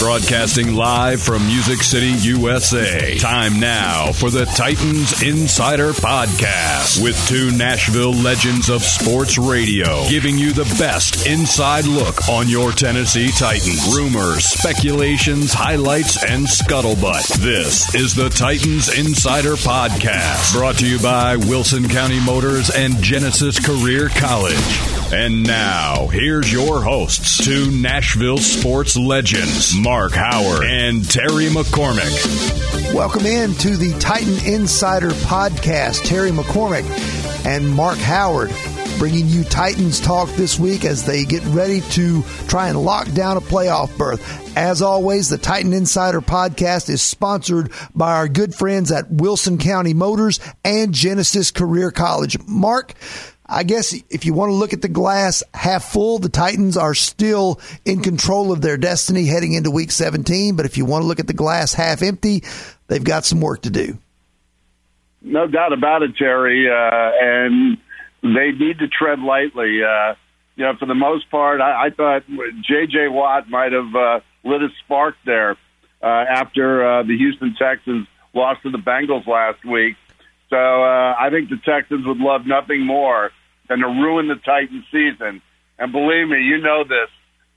Broadcasting live from Music City, USA. Time now for the Titans Insider Podcast with two Nashville legends of sports radio, giving you the best inside look on your Tennessee Titans. Rumors, speculations, highlights, and scuttlebutt. This is the Titans Insider Podcast, brought to you by Wilson County Motors and Genesis Career College. And now, here's your hosts, two Nashville sports legends, Mark Howard and Terry McCormick. Welcome in to the Titan Insider Podcast. Terry McCormick and Mark Howard bringing you Titans talk this week as they get ready to try and lock down a playoff berth. As always, the Titan Insider podcast is sponsored by our good friends at Wilson County Motors and Genesis Career College. Mark, I guess if you want to look at the glass half full, the Titans are still in control of their destiny heading into week 17. But if you want to look at the glass half empty, they've got some work to do. No doubt about it, Terry. Uh, and they need to tread lightly. Uh, you know, for the most part, I, I thought J.J. Watt might have uh, lit a spark there uh, after uh, the Houston Texans lost to the Bengals last week. So uh, I think the Texans would love nothing more than to ruin the Titans season. And believe me, you know this.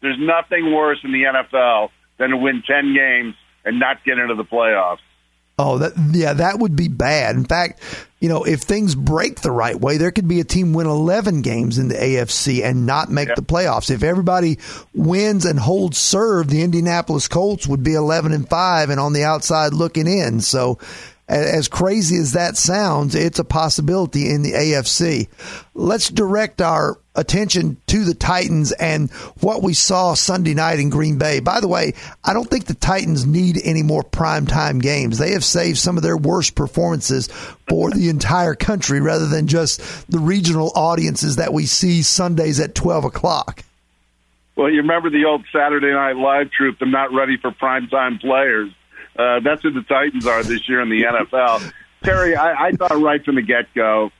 There's nothing worse in the NFL than to win 10 games and not get into the playoffs. Oh, that yeah, that would be bad. In fact, you know, if things break the right way, there could be a team win 11 games in the AFC and not make the playoffs. If everybody wins and holds serve, the Indianapolis Colts would be 11 and 5 and on the outside looking in. So as crazy as that sounds, it's a possibility in the AFC. Let's direct our attention to the Titans and what we saw Sunday night in Green Bay. By the way, I don't think the Titans need any more primetime games. They have saved some of their worst performances for the entire country rather than just the regional audiences that we see Sundays at 12 o'clock. Well, you remember the old Saturday Night Live troupe, they're not ready for primetime players. Uh, that's who the Titans are this year in the NFL. Terry, I, I thought right from the get go,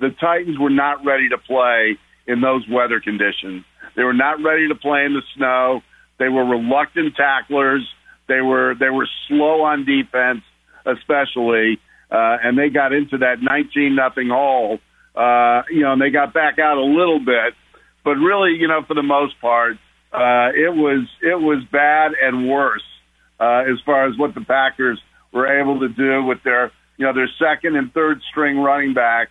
the Titans were not ready to play in those weather conditions. They were not ready to play in the snow. They were reluctant tacklers. They were they were slow on defense, especially, uh, and they got into that nineteen nothing hole. Uh, you know, and they got back out a little bit, but really, you know, for the most part, uh, it was it was bad and worse uh, as far as what the Packers were able to do with their, you know, their second and third string running backs.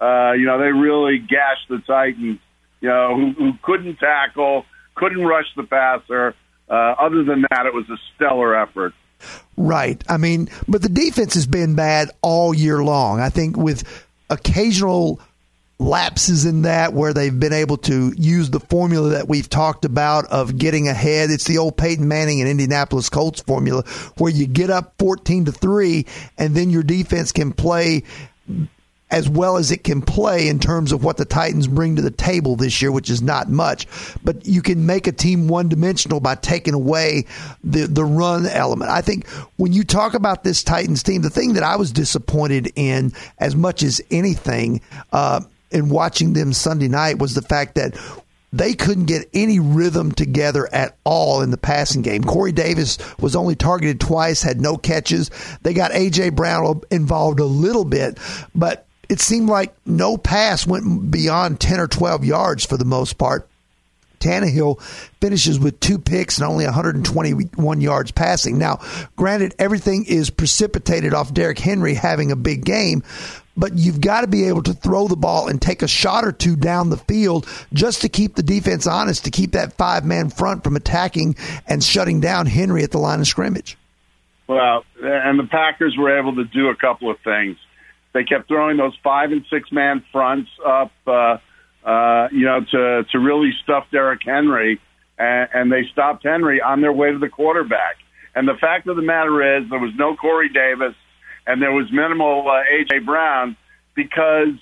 Uh, you know, they really gashed the Titans, you know, who, who couldn't tackle, couldn't rush the passer. Uh, other than that, it was a stellar effort. Right. I mean, but the defense has been bad all year long. I think with occasional lapses in that where they've been able to use the formula that we've talked about of getting ahead. It's the old Peyton Manning and Indianapolis Colts formula where you get up 14 to 3 and then your defense can play as well as it can play in terms of what the Titans bring to the table this year, which is not much. But you can make a team one dimensional by taking away the, the run element. I think when you talk about this Titans team, the thing that I was disappointed in as much as anything, uh, in watching them Sunday night was the fact that they couldn't get any rhythm together at all in the passing game. Corey Davis was only targeted twice, had no catches. They got A.J. Brown involved a little bit, but it seemed like no pass went beyond 10 or 12 yards for the most part. Tannehill finishes with two picks and only 121 yards passing. Now, granted, everything is precipitated off Derrick Henry having a big game, but you've got to be able to throw the ball and take a shot or two down the field just to keep the defense honest, to keep that five man front from attacking and shutting down Henry at the line of scrimmage. Well, and the Packers were able to do a couple of things. They kept throwing those five and six man fronts up, uh, uh, you know, to to really stuff Derrick Henry, and, and they stopped Henry on their way to the quarterback. And the fact of the matter is, there was no Corey Davis and there was minimal uh, AJ Brown because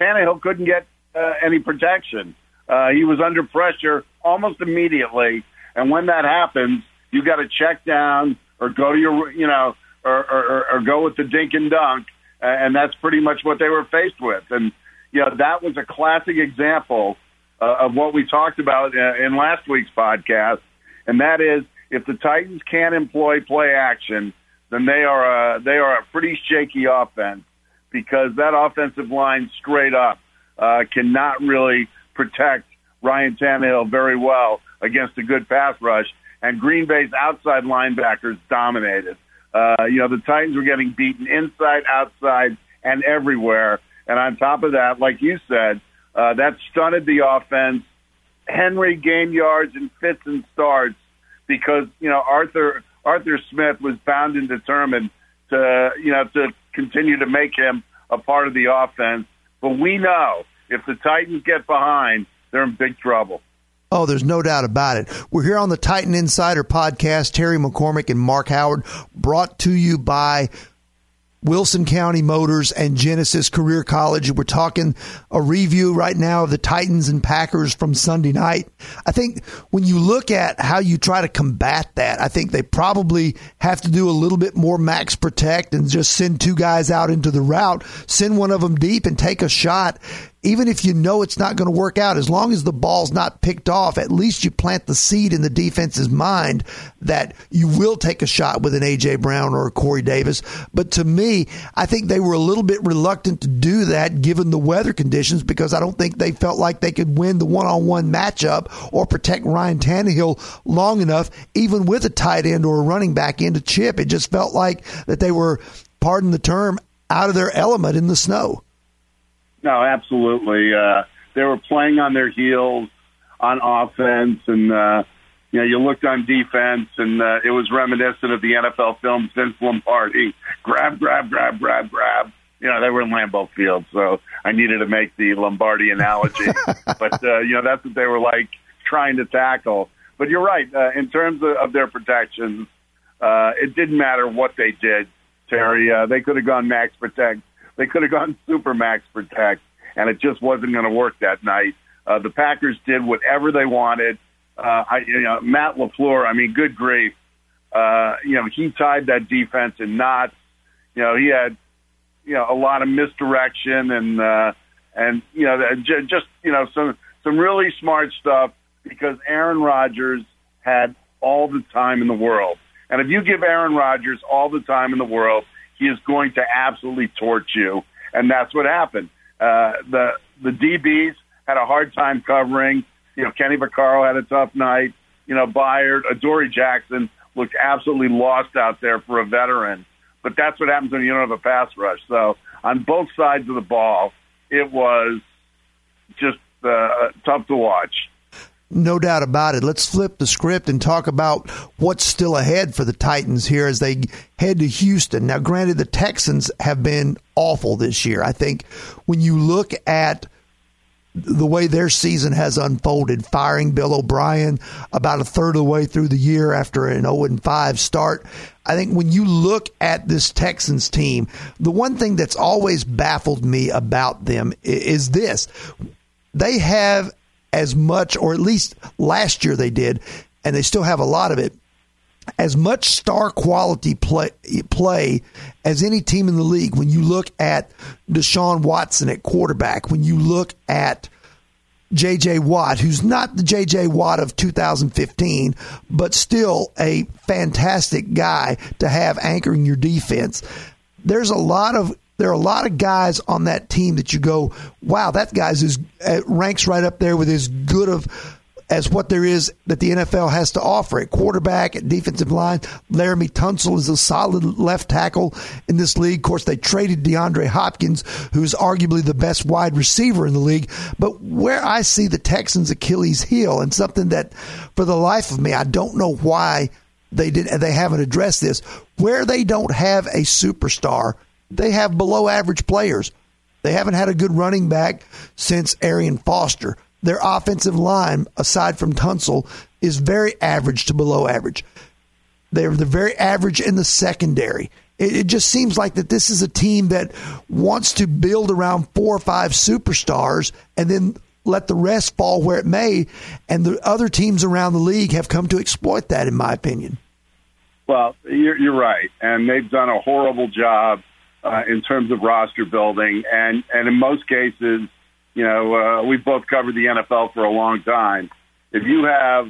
Tannehill couldn't get uh, any protection. Uh, he was under pressure almost immediately, and when that happens, you got to check down or go to your, you know, or, or, or go with the dink and dunk, and that's pretty much what they were faced with. And you know that was a classic example uh, of what we talked about uh, in last week's podcast, and that is if the Titans can't employ play action, then they are a, they are a pretty shaky offense because that offensive line straight up uh, cannot really protect Ryan Tannehill very well against a good pass rush. And Green Bay's outside linebackers dominated. Uh, you know, the Titans were getting beaten inside, outside, and everywhere. And on top of that, like you said, uh, that stunted the offense. Henry gained yards and fits and starts because you know Arthur Arthur Smith was bound and determined to you know to continue to make him a part of the offense. But we know if the Titans get behind, they're in big trouble. Oh, there's no doubt about it. We're here on the Titan Insider podcast. Terry McCormick and Mark Howard, brought to you by Wilson County Motors and Genesis Career College. We're talking a review right now of the Titans and Packers from Sunday night. I think when you look at how you try to combat that, I think they probably have to do a little bit more max protect and just send two guys out into the route, send one of them deep and take a shot even if you know it's not going to work out, as long as the ball's not picked off, at least you plant the seed in the defense's mind that you will take a shot with an A.J. Brown or a Corey Davis. But to me, I think they were a little bit reluctant to do that given the weather conditions because I don't think they felt like they could win the one on one matchup or protect Ryan Tannehill long enough, even with a tight end or a running back into chip. It just felt like that they were, pardon the term, out of their element in the snow. No, absolutely. Uh, they were playing on their heels on offense, and uh, you know, you looked on defense, and uh, it was reminiscent of the NFL film Vince Lombardi: grab, grab, grab, grab, grab. You know, they were in Lambeau Field, so I needed to make the Lombardi analogy. but uh, you know, that's what they were like trying to tackle. But you're right. Uh, in terms of, of their protections, uh, it didn't matter what they did, Terry. Uh, they could have gone max protect they could have gone super max protect, and it just wasn't going to work that night. Uh, the Packers did whatever they wanted. Uh, I, you know, Matt LaFleur. I mean, good grief. Uh, you know, he tied that defense in knots. You know, he had, you know, a lot of misdirection and uh, and you know, just you know, some some really smart stuff because Aaron Rodgers had all the time in the world. And if you give Aaron Rodgers all the time in the world, he is going to absolutely torch you. And that's what happened. Uh, the the DBs had a hard time covering. You know, Kenny Vaccaro had a tough night. You know, Byard, Adoree Jackson looked absolutely lost out there for a veteran. But that's what happens when you don't have a pass rush. So on both sides of the ball, it was just uh, tough to watch. No doubt about it. Let's flip the script and talk about what's still ahead for the Titans here as they head to Houston. Now, granted, the Texans have been awful this year. I think when you look at the way their season has unfolded, firing Bill O'Brien about a third of the way through the year after an 0 5 start. I think when you look at this Texans team, the one thing that's always baffled me about them is this. They have as much, or at least last year they did, and they still have a lot of it, as much star quality play, play as any team in the league. When you look at Deshaun Watson at quarterback, when you look at J.J. Watt, who's not the J.J. Watt of 2015, but still a fantastic guy to have anchoring your defense. There's a lot of there are a lot of guys on that team that you go, wow, that guy's is uh, ranks right up there with as good of as what there is that the NFL has to offer at quarterback, at defensive line. Laremy Tunsil is a solid left tackle in this league. Of course, they traded DeAndre Hopkins, who's arguably the best wide receiver in the league. But where I see the Texans' Achilles heel, and something that for the life of me, I don't know why they did they haven't addressed this, where they don't have a superstar they have below average players. They haven't had a good running back since Arian Foster. Their offensive line, aside from Tunsil, is very average to below average. They're the very average in the secondary. It, it just seems like that this is a team that wants to build around four or five superstars and then let the rest fall where it may. And the other teams around the league have come to exploit that, in my opinion. Well, you're, you're right. And they've done a horrible job uh, in terms of roster building, and and in most cases, you know, uh, we've both covered the NFL for a long time. If you have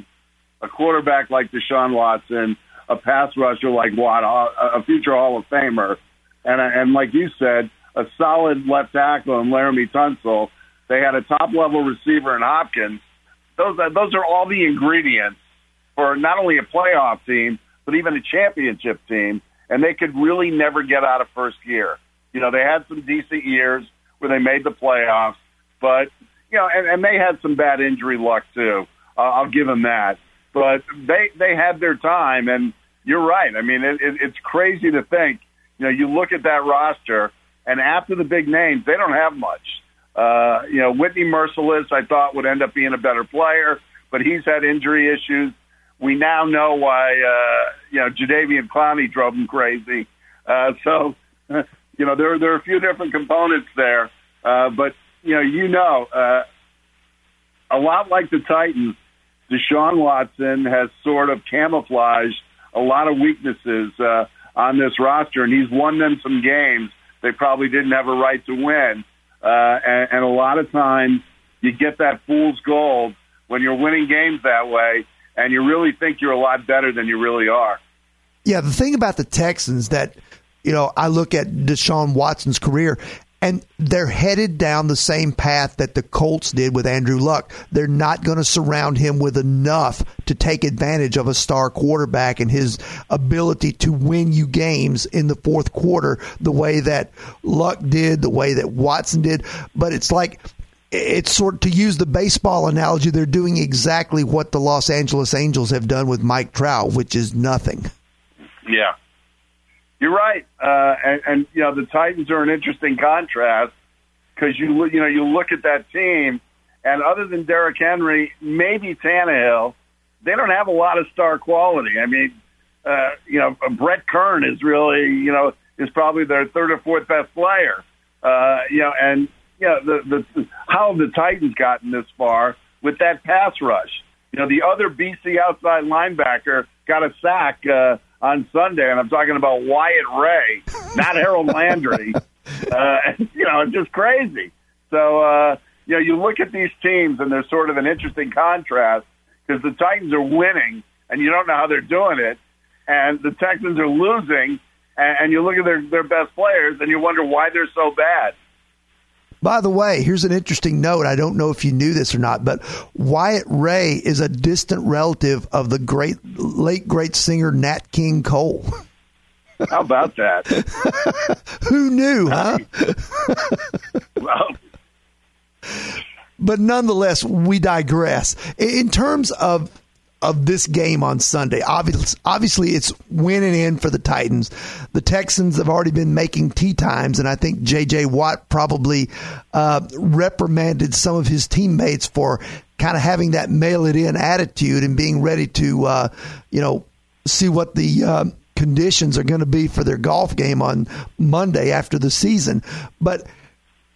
a quarterback like Deshaun Watson, a pass rusher like Watt, a future Hall of Famer, and and like you said, a solid left tackle in Laremy Tunsil. They had a top level receiver in Hopkins. Those those are all the ingredients for not only a playoff team but even a championship team. And they could really never get out of first gear. You know, they had some decent years where they made the playoffs, but you know, and, and they had some bad injury luck too. Uh, I'll give them that. But they they had their time, and you're right. I mean, it, it, it's crazy to think. You know, you look at that roster, and after the big names, they don't have much. Uh, you know, Whitney Mercilus, I thought would end up being a better player, but he's had injury issues. We now know why. Uh, you know, Jadeveon Clowney drove him crazy. Uh, so, you know, there there are a few different components there, uh, but you know, you know, uh, a lot like the Titans, Deshaun Watson has sort of camouflaged a lot of weaknesses uh, on this roster, and he's won them some games they probably didn't have a right to win. Uh, and, and a lot of times you get that fool's gold when you're winning games that way, and you really think you're a lot better than you really are. Yeah, the thing about the Texans that you know, I look at Deshaun Watson's career and they're headed down the same path that the Colts did with Andrew Luck. They're not going to surround him with enough to take advantage of a star quarterback and his ability to win you games in the fourth quarter the way that Luck did, the way that Watson did. But it's like it's sort of, to use the baseball analogy, they're doing exactly what the Los Angeles Angels have done with Mike Trout, which is nothing. Yeah. You're right, uh, and, and you know the Titans are an interesting contrast because you you know you look at that team, and other than Derrick Henry, maybe Tannehill, they don't have a lot of star quality. I mean, uh, you know, Brett Kern is really you know is probably their third or fourth best player. Uh, you know, and know the the how have the Titans gotten this far with that pass rush? You know, the other BC outside linebacker got a sack. Uh, on Sunday, and I'm talking about Wyatt Ray, not Harold Landry. Uh, you know, it's just crazy. So, uh, you know, you look at these teams, and there's sort of an interesting contrast because the Titans are winning, and you don't know how they're doing it, and the Texans are losing, and, and you look at their their best players, and you wonder why they're so bad. By the way, here's an interesting note. I don't know if you knew this or not, but Wyatt Ray is a distant relative of the great late great singer Nat King Cole. How about that? Who knew, huh? well, but nonetheless, we digress. In terms of of this game on Sunday. Obviously, obviously, it's and in for the Titans. The Texans have already been making tea times, and I think J.J. Watt probably uh, reprimanded some of his teammates for kind of having that mail it in attitude and being ready to, uh, you know, see what the uh, conditions are going to be for their golf game on Monday after the season. But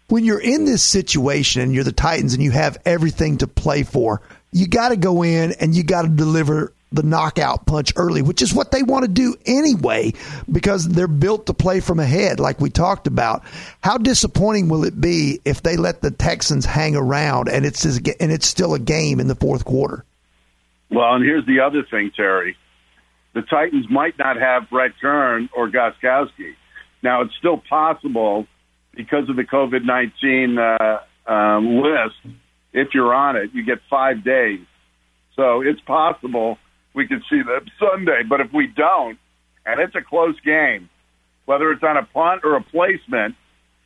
when you're in this situation and you're the Titans and you have everything to play for, you got to go in and you got to deliver the knockout punch early, which is what they want to do anyway, because they're built to play from ahead, like we talked about. How disappointing will it be if they let the Texans hang around and it's and it's still a game in the fourth quarter? Well, and here's the other thing, Terry. The Titans might not have Brett Kern or Gostkowski. Now, it's still possible because of the COVID 19 uh, um, list if you're on it, you get five days. So it's possible we could see them Sunday. But if we don't, and it's a close game, whether it's on a punt or a placement,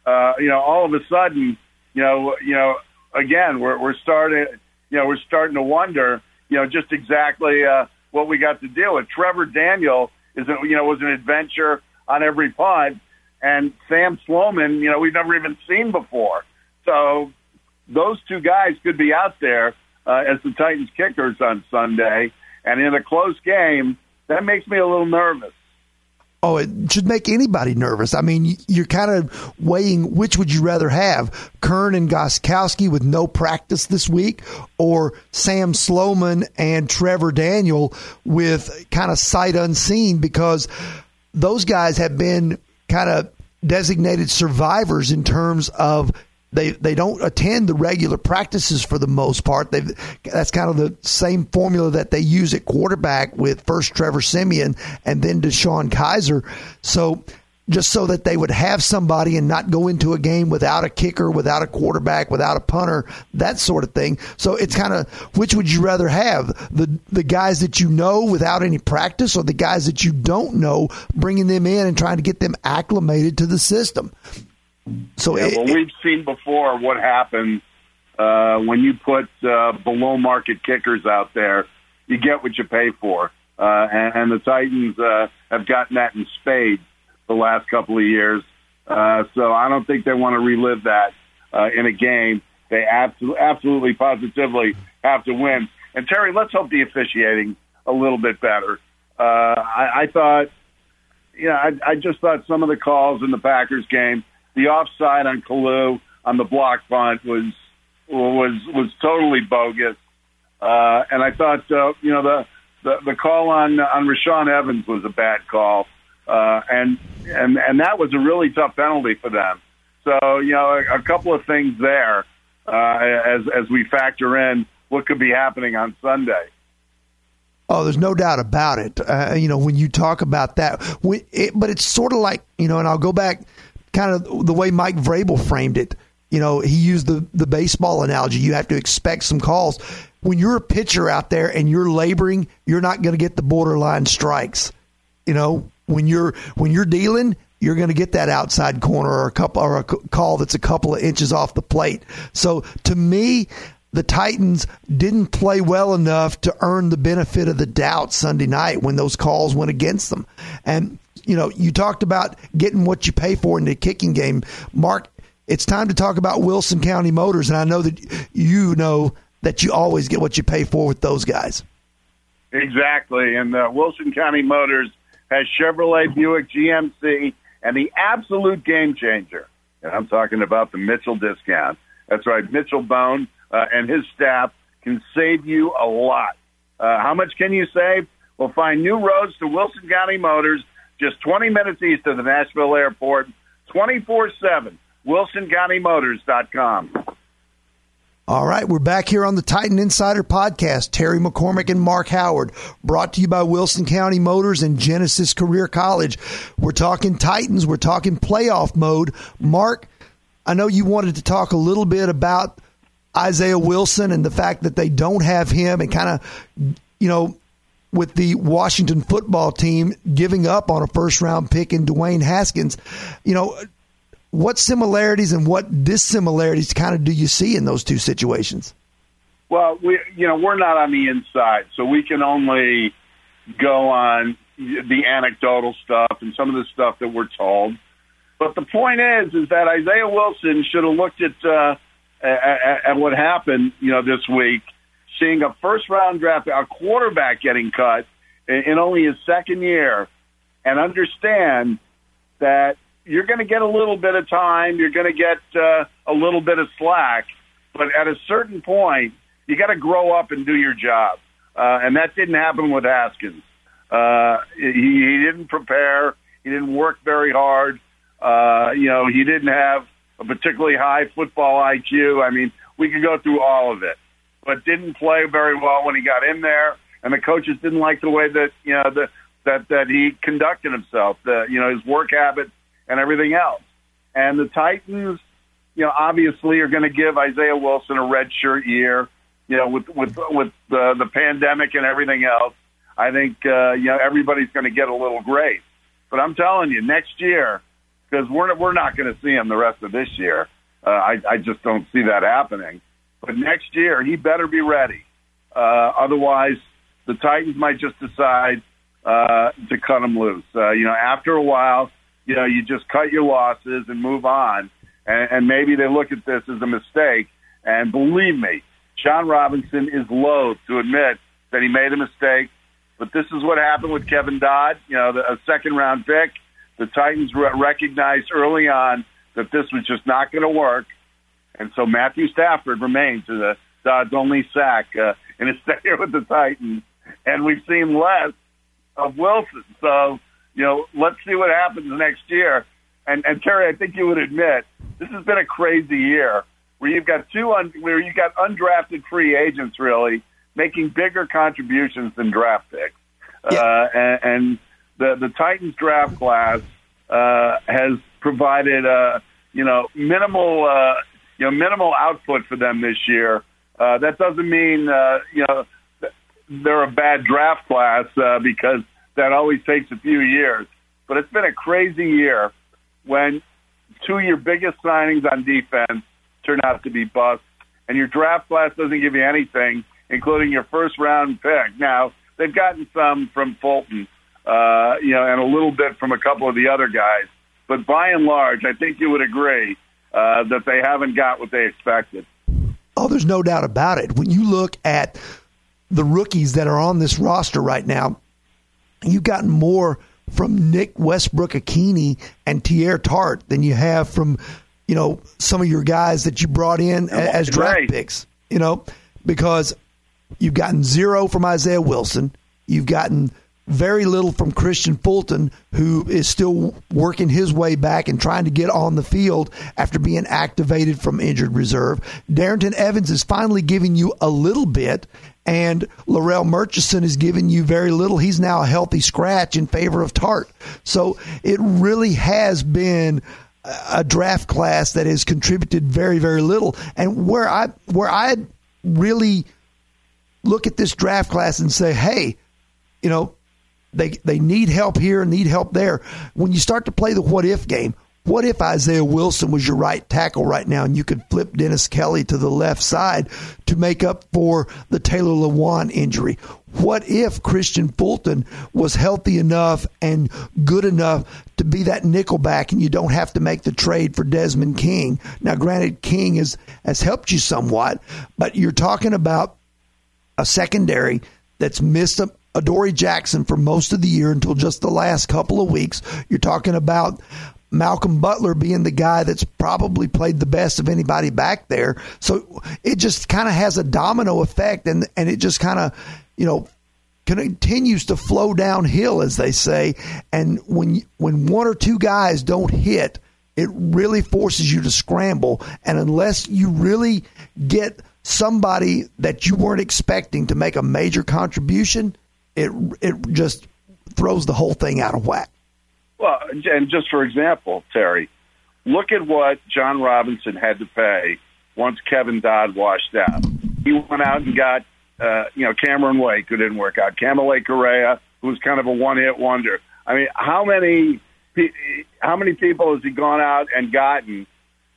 uh, you know, all of a sudden, you know, you know, again, we're we're starting, you know, we're starting to wonder, you know, just exactly uh, what we got to deal with. Trevor Daniel is, a, you know, was an adventure on every punt, and Sam Sloman, you know, we've never even seen before. So those two guys could be out there uh, as the Titans kickers on Sunday, and in a close game, that makes me a little nervous. Oh, it should make anybody nervous. I mean, you're kind of weighing which would you rather have, Kern and Gostkowski with no practice this week, or Sam Sloman and Trevor Daniel with kind of sight unseen because those guys have been kind of designated survivors in terms of they they don't attend the regular practices for the most part. They that's kind of the same formula that they use at quarterback with first Trevor Siemian and then DeShone Kizer. So just so that they would have somebody and not go into a game without a kicker, without a quarterback, without a punter, that sort of thing. So it's kind of which would you rather have the the guys that you know without any practice, or the guys that you don't know, bringing them in and trying to get them acclimated to the system. So yeah, it, well, we've seen before what happens uh, when you put uh, below market kickers out there. You get what you pay for, uh, and, and the Titans uh, have gotten that in spades the last couple of years. Uh, so I don't think they want to relive that uh, in a game. They absolutely, absolutely, positively have to win. And Terry, let's hope the officiating a little bit better. Uh, I, I thought, you know, I, I just thought some of the calls in the Packers game, the offside on Kalu on the block punt was was was totally bogus. Uh, and I thought, uh, you know, the, the the call on on Rashaan Evans was a bad call. Uh, and and and that was a really tough penalty for them. So you know, a, a couple of things there uh, as as we factor in what could be happening on Sunday. Oh, there's no doubt about it. Uh, you know, when you talk about that, it, but it's sort of like you know, and I'll go back, kind of the way Mike Vrabel framed it. You know, he used the the baseball analogy. You have to expect some calls when you're a pitcher out there and you're laboring. You're not going to get the borderline strikes. You know, when you're when you're dealing, you're going to get that outside corner or a couple or a call that's a couple of inches off the plate. So to me, the Titans didn't play well enough to earn the benefit of the doubt Sunday night when those calls went against them. And you know, you talked about getting what you pay for in the kicking game, Mark. It's time to talk about Wilson County Motors, and I know that you know that you always get what you pay for with those guys. Exactly, and uh, Wilson County Motors has Chevrolet, Buick, GMC, and the absolute game changer. And I'm talking about the Mitchell discount. That's right. Mitchell Bone uh, and his staff can save you a lot. Uh, how much can you save? Well, find new roads to Wilson County Motors, just 20 minutes east of the Nashville airport, 24 7. WilsonCountyMotors.com. All right, we're back here on the Titan Insider Podcast. Terry McCormick and Mark Howard, brought to you by Wilson County Motors and Genesis Career College. We're talking Titans, we're talking playoff mode. Mark, I know you wanted to talk a little bit about Isaiah Wilson and the fact that they don't have him and kind of, you know, with the Washington football team giving up on a first round pick in Dwayne Haskins. You know, what similarities and what dissimilarities kind of do you see in those two situations? Well, we you know we're not on the inside, so we can only go on the anecdotal stuff and some of the stuff that we're told. But the point is, is that Isaiah Wilson should have looked at uh, at, at what happened, you know, this week, seeing a first round draft, a quarterback getting cut in, in only his second year, and understand that you're going to get a little bit of time. You're going to get uh, a little bit of slack. But at a certain point, you got to grow up and do your job. Uh, and that didn't happen with Haskins. Uh, he, he didn't prepare. He didn't work very hard. Uh, you know, he didn't have a particularly high football IQ. I mean, we could go through all of it, but didn't play very well when he got in there. And the coaches didn't like the way that you know the, that that he conducted himself. The you know his work habits and everything else. And the Titans, you know, obviously are going to give Isaiah Wilson a red shirt year. You know, with with with the the pandemic and everything else, I think uh, you know everybody's going to get a little grace. But I'm telling you, next year, because we're we're not going to see him the rest of this year. Uh, I, I just don't see that happening. But next year, he better be ready. Uh, otherwise, the Titans might just decide uh, to cut him loose. Uh, you know, after a while, you know, you just cut your losses and move on. And, and maybe they look at this as a mistake. And believe me, Jon Robinson is loath to admit that he made a mistake. But this is what happened with Kevin Dodd, you know, the, a second round pick. The Titans re- recognized early on that this was just not going to work. And so Matthew Stafford remains the Dodd's only sack uh, in his tenure with the Titans. And we've seen less of Wilson. So, you know, let's see what happens next year. And, and Terry, I think you would admit this has been a crazy year where you've got two un, where you've got undrafted free agents really making bigger contributions than draft picks, yeah. uh, and, and the the Titans draft class uh, has provided uh, you know minimal uh, you know minimal output for them this year. Uh, that doesn't mean uh, you know they're a bad draft class uh, because that always takes a few years. But it's been a crazy year when two of your biggest signings on defense turn out to be busts, and your draft class doesn't give you anything, including your first round pick. Now they've gotten some from Fulton, uh, you know, and a little bit from a couple of the other guys, but by and large, I think you would agree uh, that they haven't got what they expected. Oh, there's no doubt about it. When you look at the rookies that are on this roster right now, you've gotten more from Nick Westbrook-Ikhine and Teair Tart than you have from, you know, some of your guys that you brought in as draft right. picks. You know, because you've gotten zero from Isaiah Wilson, you've gotten very little from Kristian Fulton, who is still working his way back and trying to get on the field after being activated from injured reserve. Darrynton Evans is finally giving you a little bit, and Larrell Murchison is giving you very little. He's now a healthy scratch in favor of Tart. So it really has been a draft class that has contributed very, very little. And where I where I really look at this draft class and say, hey, you know, they they need help here, and need help there. When you start to play the what if game, what if Isaiah Wilson was your right tackle right now and you could flip Dennis Kelly to the left side to make up for the Taylor Lewan injury? What if Kristian Fulton was healthy enough and good enough to be that nickelback and you don't have to make the trade for Desmond King? Now, granted, King has, has helped you somewhat, but you're talking about a secondary that's missed a, Adoree Jackson for most of the year until just the last couple of weeks. You're talking about Malcolm Butler being the guy that's probably played the best of anybody back there. So it just kind of has a domino effect and and it just kind of, you know, continues to flow downhill as they say and when when one or two guys don't hit it really forces you to scramble and unless you really get somebody that you weren't expecting to make a major contribution it it just throws the whole thing out of whack. Well, and just for example, Terry, look at what Jon Robinson had to pay once Kevin Dodd washed out. He went out and got uh, you know Cameron Wake, who didn't work out, Kamalei Correa, who was kind of a one-hit wonder. I mean, how many how many people has he gone out and gotten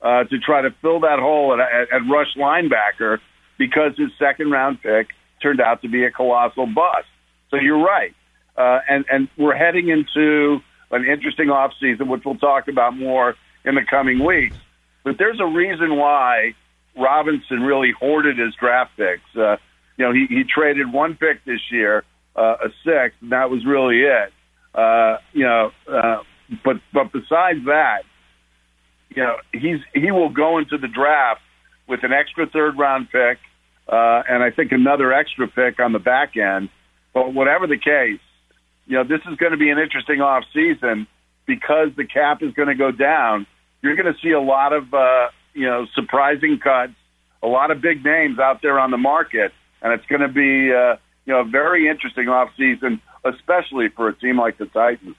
uh, to try to fill that hole at, at, at rush linebacker because his second round pick turned out to be a colossal bust? So you're right. Uh, and, and we're heading into an interesting off season, which we'll talk about more in the coming weeks. But there's a reason why Robinson really hoarded his draft picks. Uh, you know, he, he traded one pick this year, uh, a sixth, and that was really it. Uh, you know, uh, but but besides that, you know, he's he will go into the draft with an extra third round pick, uh, and I think another extra pick on the back end. But whatever the case, you know, this is going to be an interesting off season because the cap is going to go down. You're going to see a lot of, uh, you know, surprising cuts, a lot of big names out there on the market, and it's going to be, uh, you know, a very interesting off season, especially for a team like the Titans.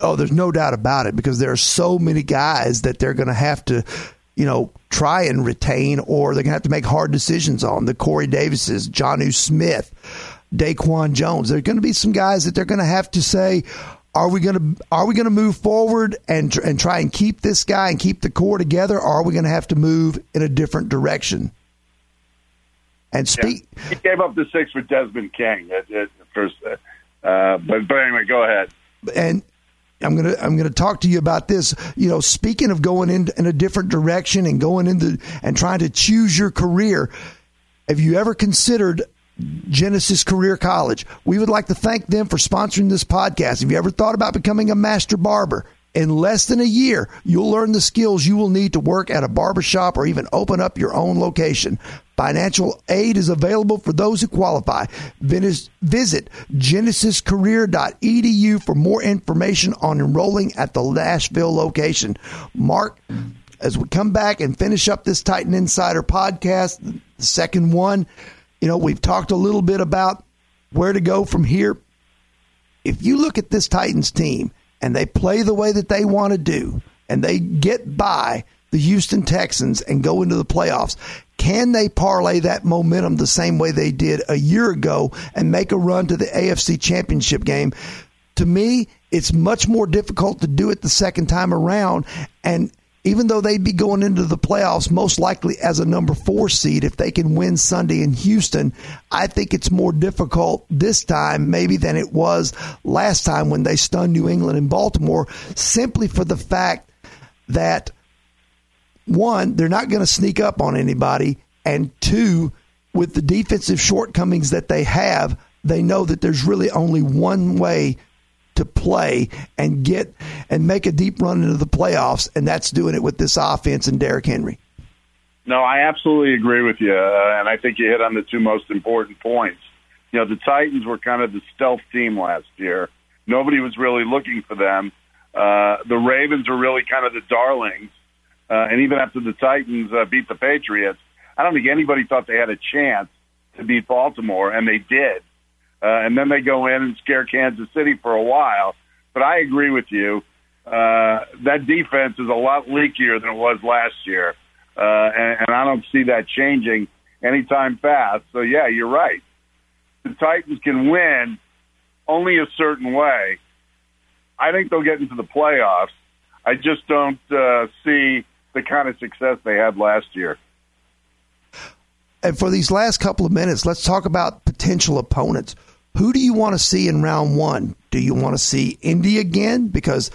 Oh, there's no doubt about it because there are so many guys that they're going to have to, you know, try and retain or they're going to have to make hard decisions on. The Corey Davises, Jonnu Smith, Daquan Jones. There are going to be some guys that they're going to have to say, are we going to are we going to move forward and and try and keep this guy and keep the core together, or are we going to have to move in a different direction? And speak. Yeah. He gave up the six for Desmond King at, at first, uh, but but anyway, go ahead. And I'm gonna I'm gonna talk to you about this. You know, speaking of going in in a different direction and going into and trying to choose your career, have you ever considered Genesis Career College. We would like to thank them for sponsoring this podcast. Have you ever thought about becoming a master barber? In less than a year, you'll learn the skills you will need to work at a barbershop or even open up your own location. Financial aid is available for those who qualify. Visit genesiscareer.edu for more information on enrolling at the Nashville location. Mark, as we come back and finish up this Titan Insider podcast, the second one, you know, we've talked a little bit about where to go from here. If you look at this Titans team and they play the way that they want to do and they get by the Houston Texans and go into the playoffs, can they parlay that momentum the same way they did a year ago and make a run to the AFC Championship game? To me, it's much more difficult to do it the second time around. And even though they'd be going into the playoffs most likely as a number four seed if they can win Sunday in Houston, I think it's more difficult this time maybe than it was last time when they stunned New England and Baltimore, simply for the fact that one, they're not going to sneak up on anybody, and two, with the defensive shortcomings that they have, they know that there's really only one way to play and get and make a deep run into the playoffs, and that's doing it with this offense and Derrick Henry. No, I absolutely agree with you, uh, and I think you hit on the two most important points. You know, the Titans were kind of the stealth team last year. Nobody was really looking for them. Uh, the Ravens were really kind of the darlings, uh, and even after the Titans uh, beat the Patriots, I don't think anybody thought they had a chance to beat Baltimore, and they did. Uh, and then they go in and scare Kansas City for a while. But I agree with you. Uh, that defense is a lot leakier than it was last year. Uh, and, and I don't see that changing anytime fast. So, yeah, you're right. The Titans can win only a certain way. I think they'll get into the playoffs. I just don't uh, see the kind of success they had last year. And for these last couple of minutes, let's talk about potential opponents. Who do you want to see in round one? Do you want to see Indy again because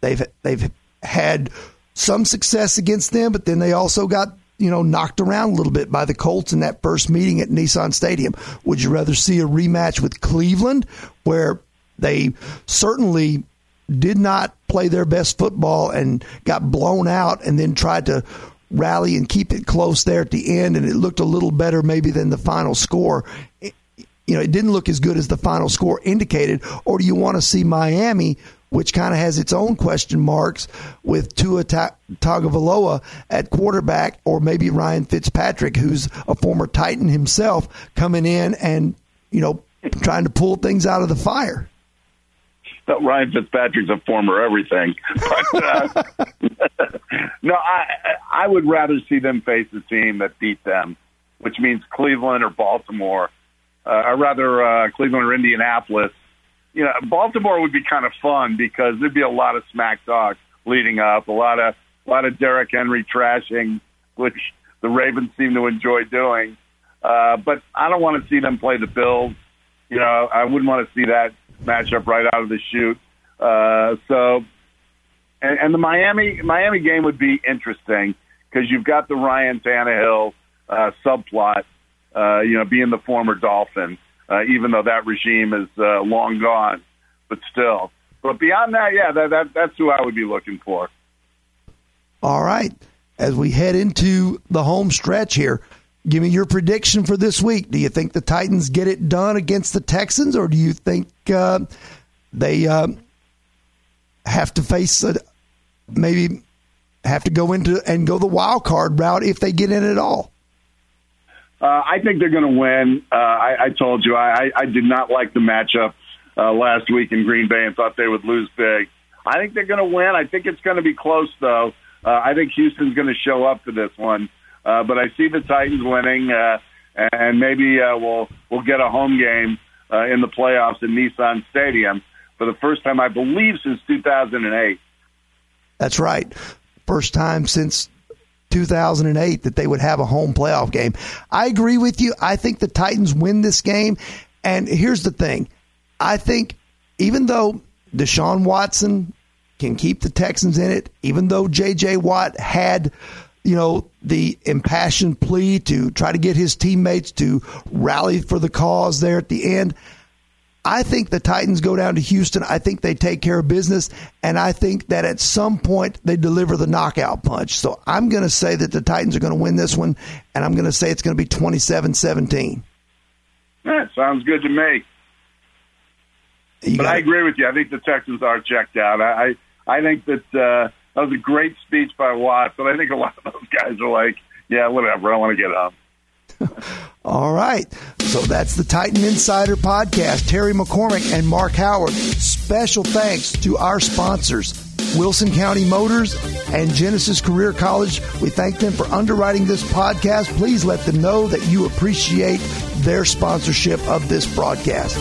they've they've had some success against them, but then they also got you know knocked around a little bit by the Colts in that first meeting at Nissan Stadium. Would you rather see a rematch with Cleveland, where they certainly did not play their best football and got blown out, and then tried to rally and keep it close there at the end, and it looked a little better maybe than the final score you know, it didn't look as good as the final score indicated? Or do you want to see Miami, which kind of has its own question marks with Tua Tagovailoa at quarterback, or maybe Ryan Fitzpatrick, who's a former Titan himself, coming in and, you know, trying to pull things out of the fire? But Ryan Fitzpatrick's a former everything. But, uh, no, I I would rather see them face a team that beat them, which means Cleveland or Baltimore uh, or rather uh, Cleveland or Indianapolis. You know, Baltimore would be kind of fun because there'd be a lot of smack talk leading up, a lot of a lot of Derrick Henry trashing, which the Ravens seem to enjoy doing. Uh, but I don't want to see them play the Bills. You know, I wouldn't want to see that matchup right out of the chute. Uh, so, and, and the Miami Miami game would be interesting because you've got the Ryan Tannehill uh, subplot uh, you know, being the former Dolphin, uh, even though that regime is uh, long gone, but still. But beyond that, yeah, that, that that's who I would be looking for. All right, as we head into the home stretch here, give me your prediction for this week. Do you think the Titans get it done against the Texans, or do you think uh, they uh, have to face a, maybe have to go into and go the wild card route if they get in at all? Uh, I think they're going to win. Uh, I, I told you I, I did not like the matchup uh, last week in Green Bay and thought they would lose big. I think they're going to win. I think it's going to be close, though. Uh, I think Houston's going to show up to this one, uh, but I see the Titans winning, uh, and maybe uh, we'll we'll get a home game uh, in the playoffs in Nissan Stadium for the first time, I believe, since 2008. That's right, first time since 2008 that they would have a home playoff game. I agree with you. I think the Titans win this game. And here's the thing I think even though Deshaun Watson can keep the Texans in it, even though J.J. Watt had, you know, the impassioned plea to try to get his teammates to rally for the cause there at the end, I think the Titans go down to Houston. I think they take care of business. And I think that at some point they deliver the knockout punch. So I'm going to say that the Titans are going to win this one. And I'm going to say it's going to be 27 17. That sounds good to me. You but I agree with you. I think the Texans are checked out. I I, I think that uh, that was a great speech by Watts, and I think a lot of those guys are like, yeah, whatever, I want to get up. All right. So that's the Titan Insider Podcast. Terry McCormick and Mark Howard. Special thanks to our sponsors, Wilson County Motors and Genesis Career College. We thank them for underwriting this podcast. Please let them know that you appreciate their sponsorship of this broadcast.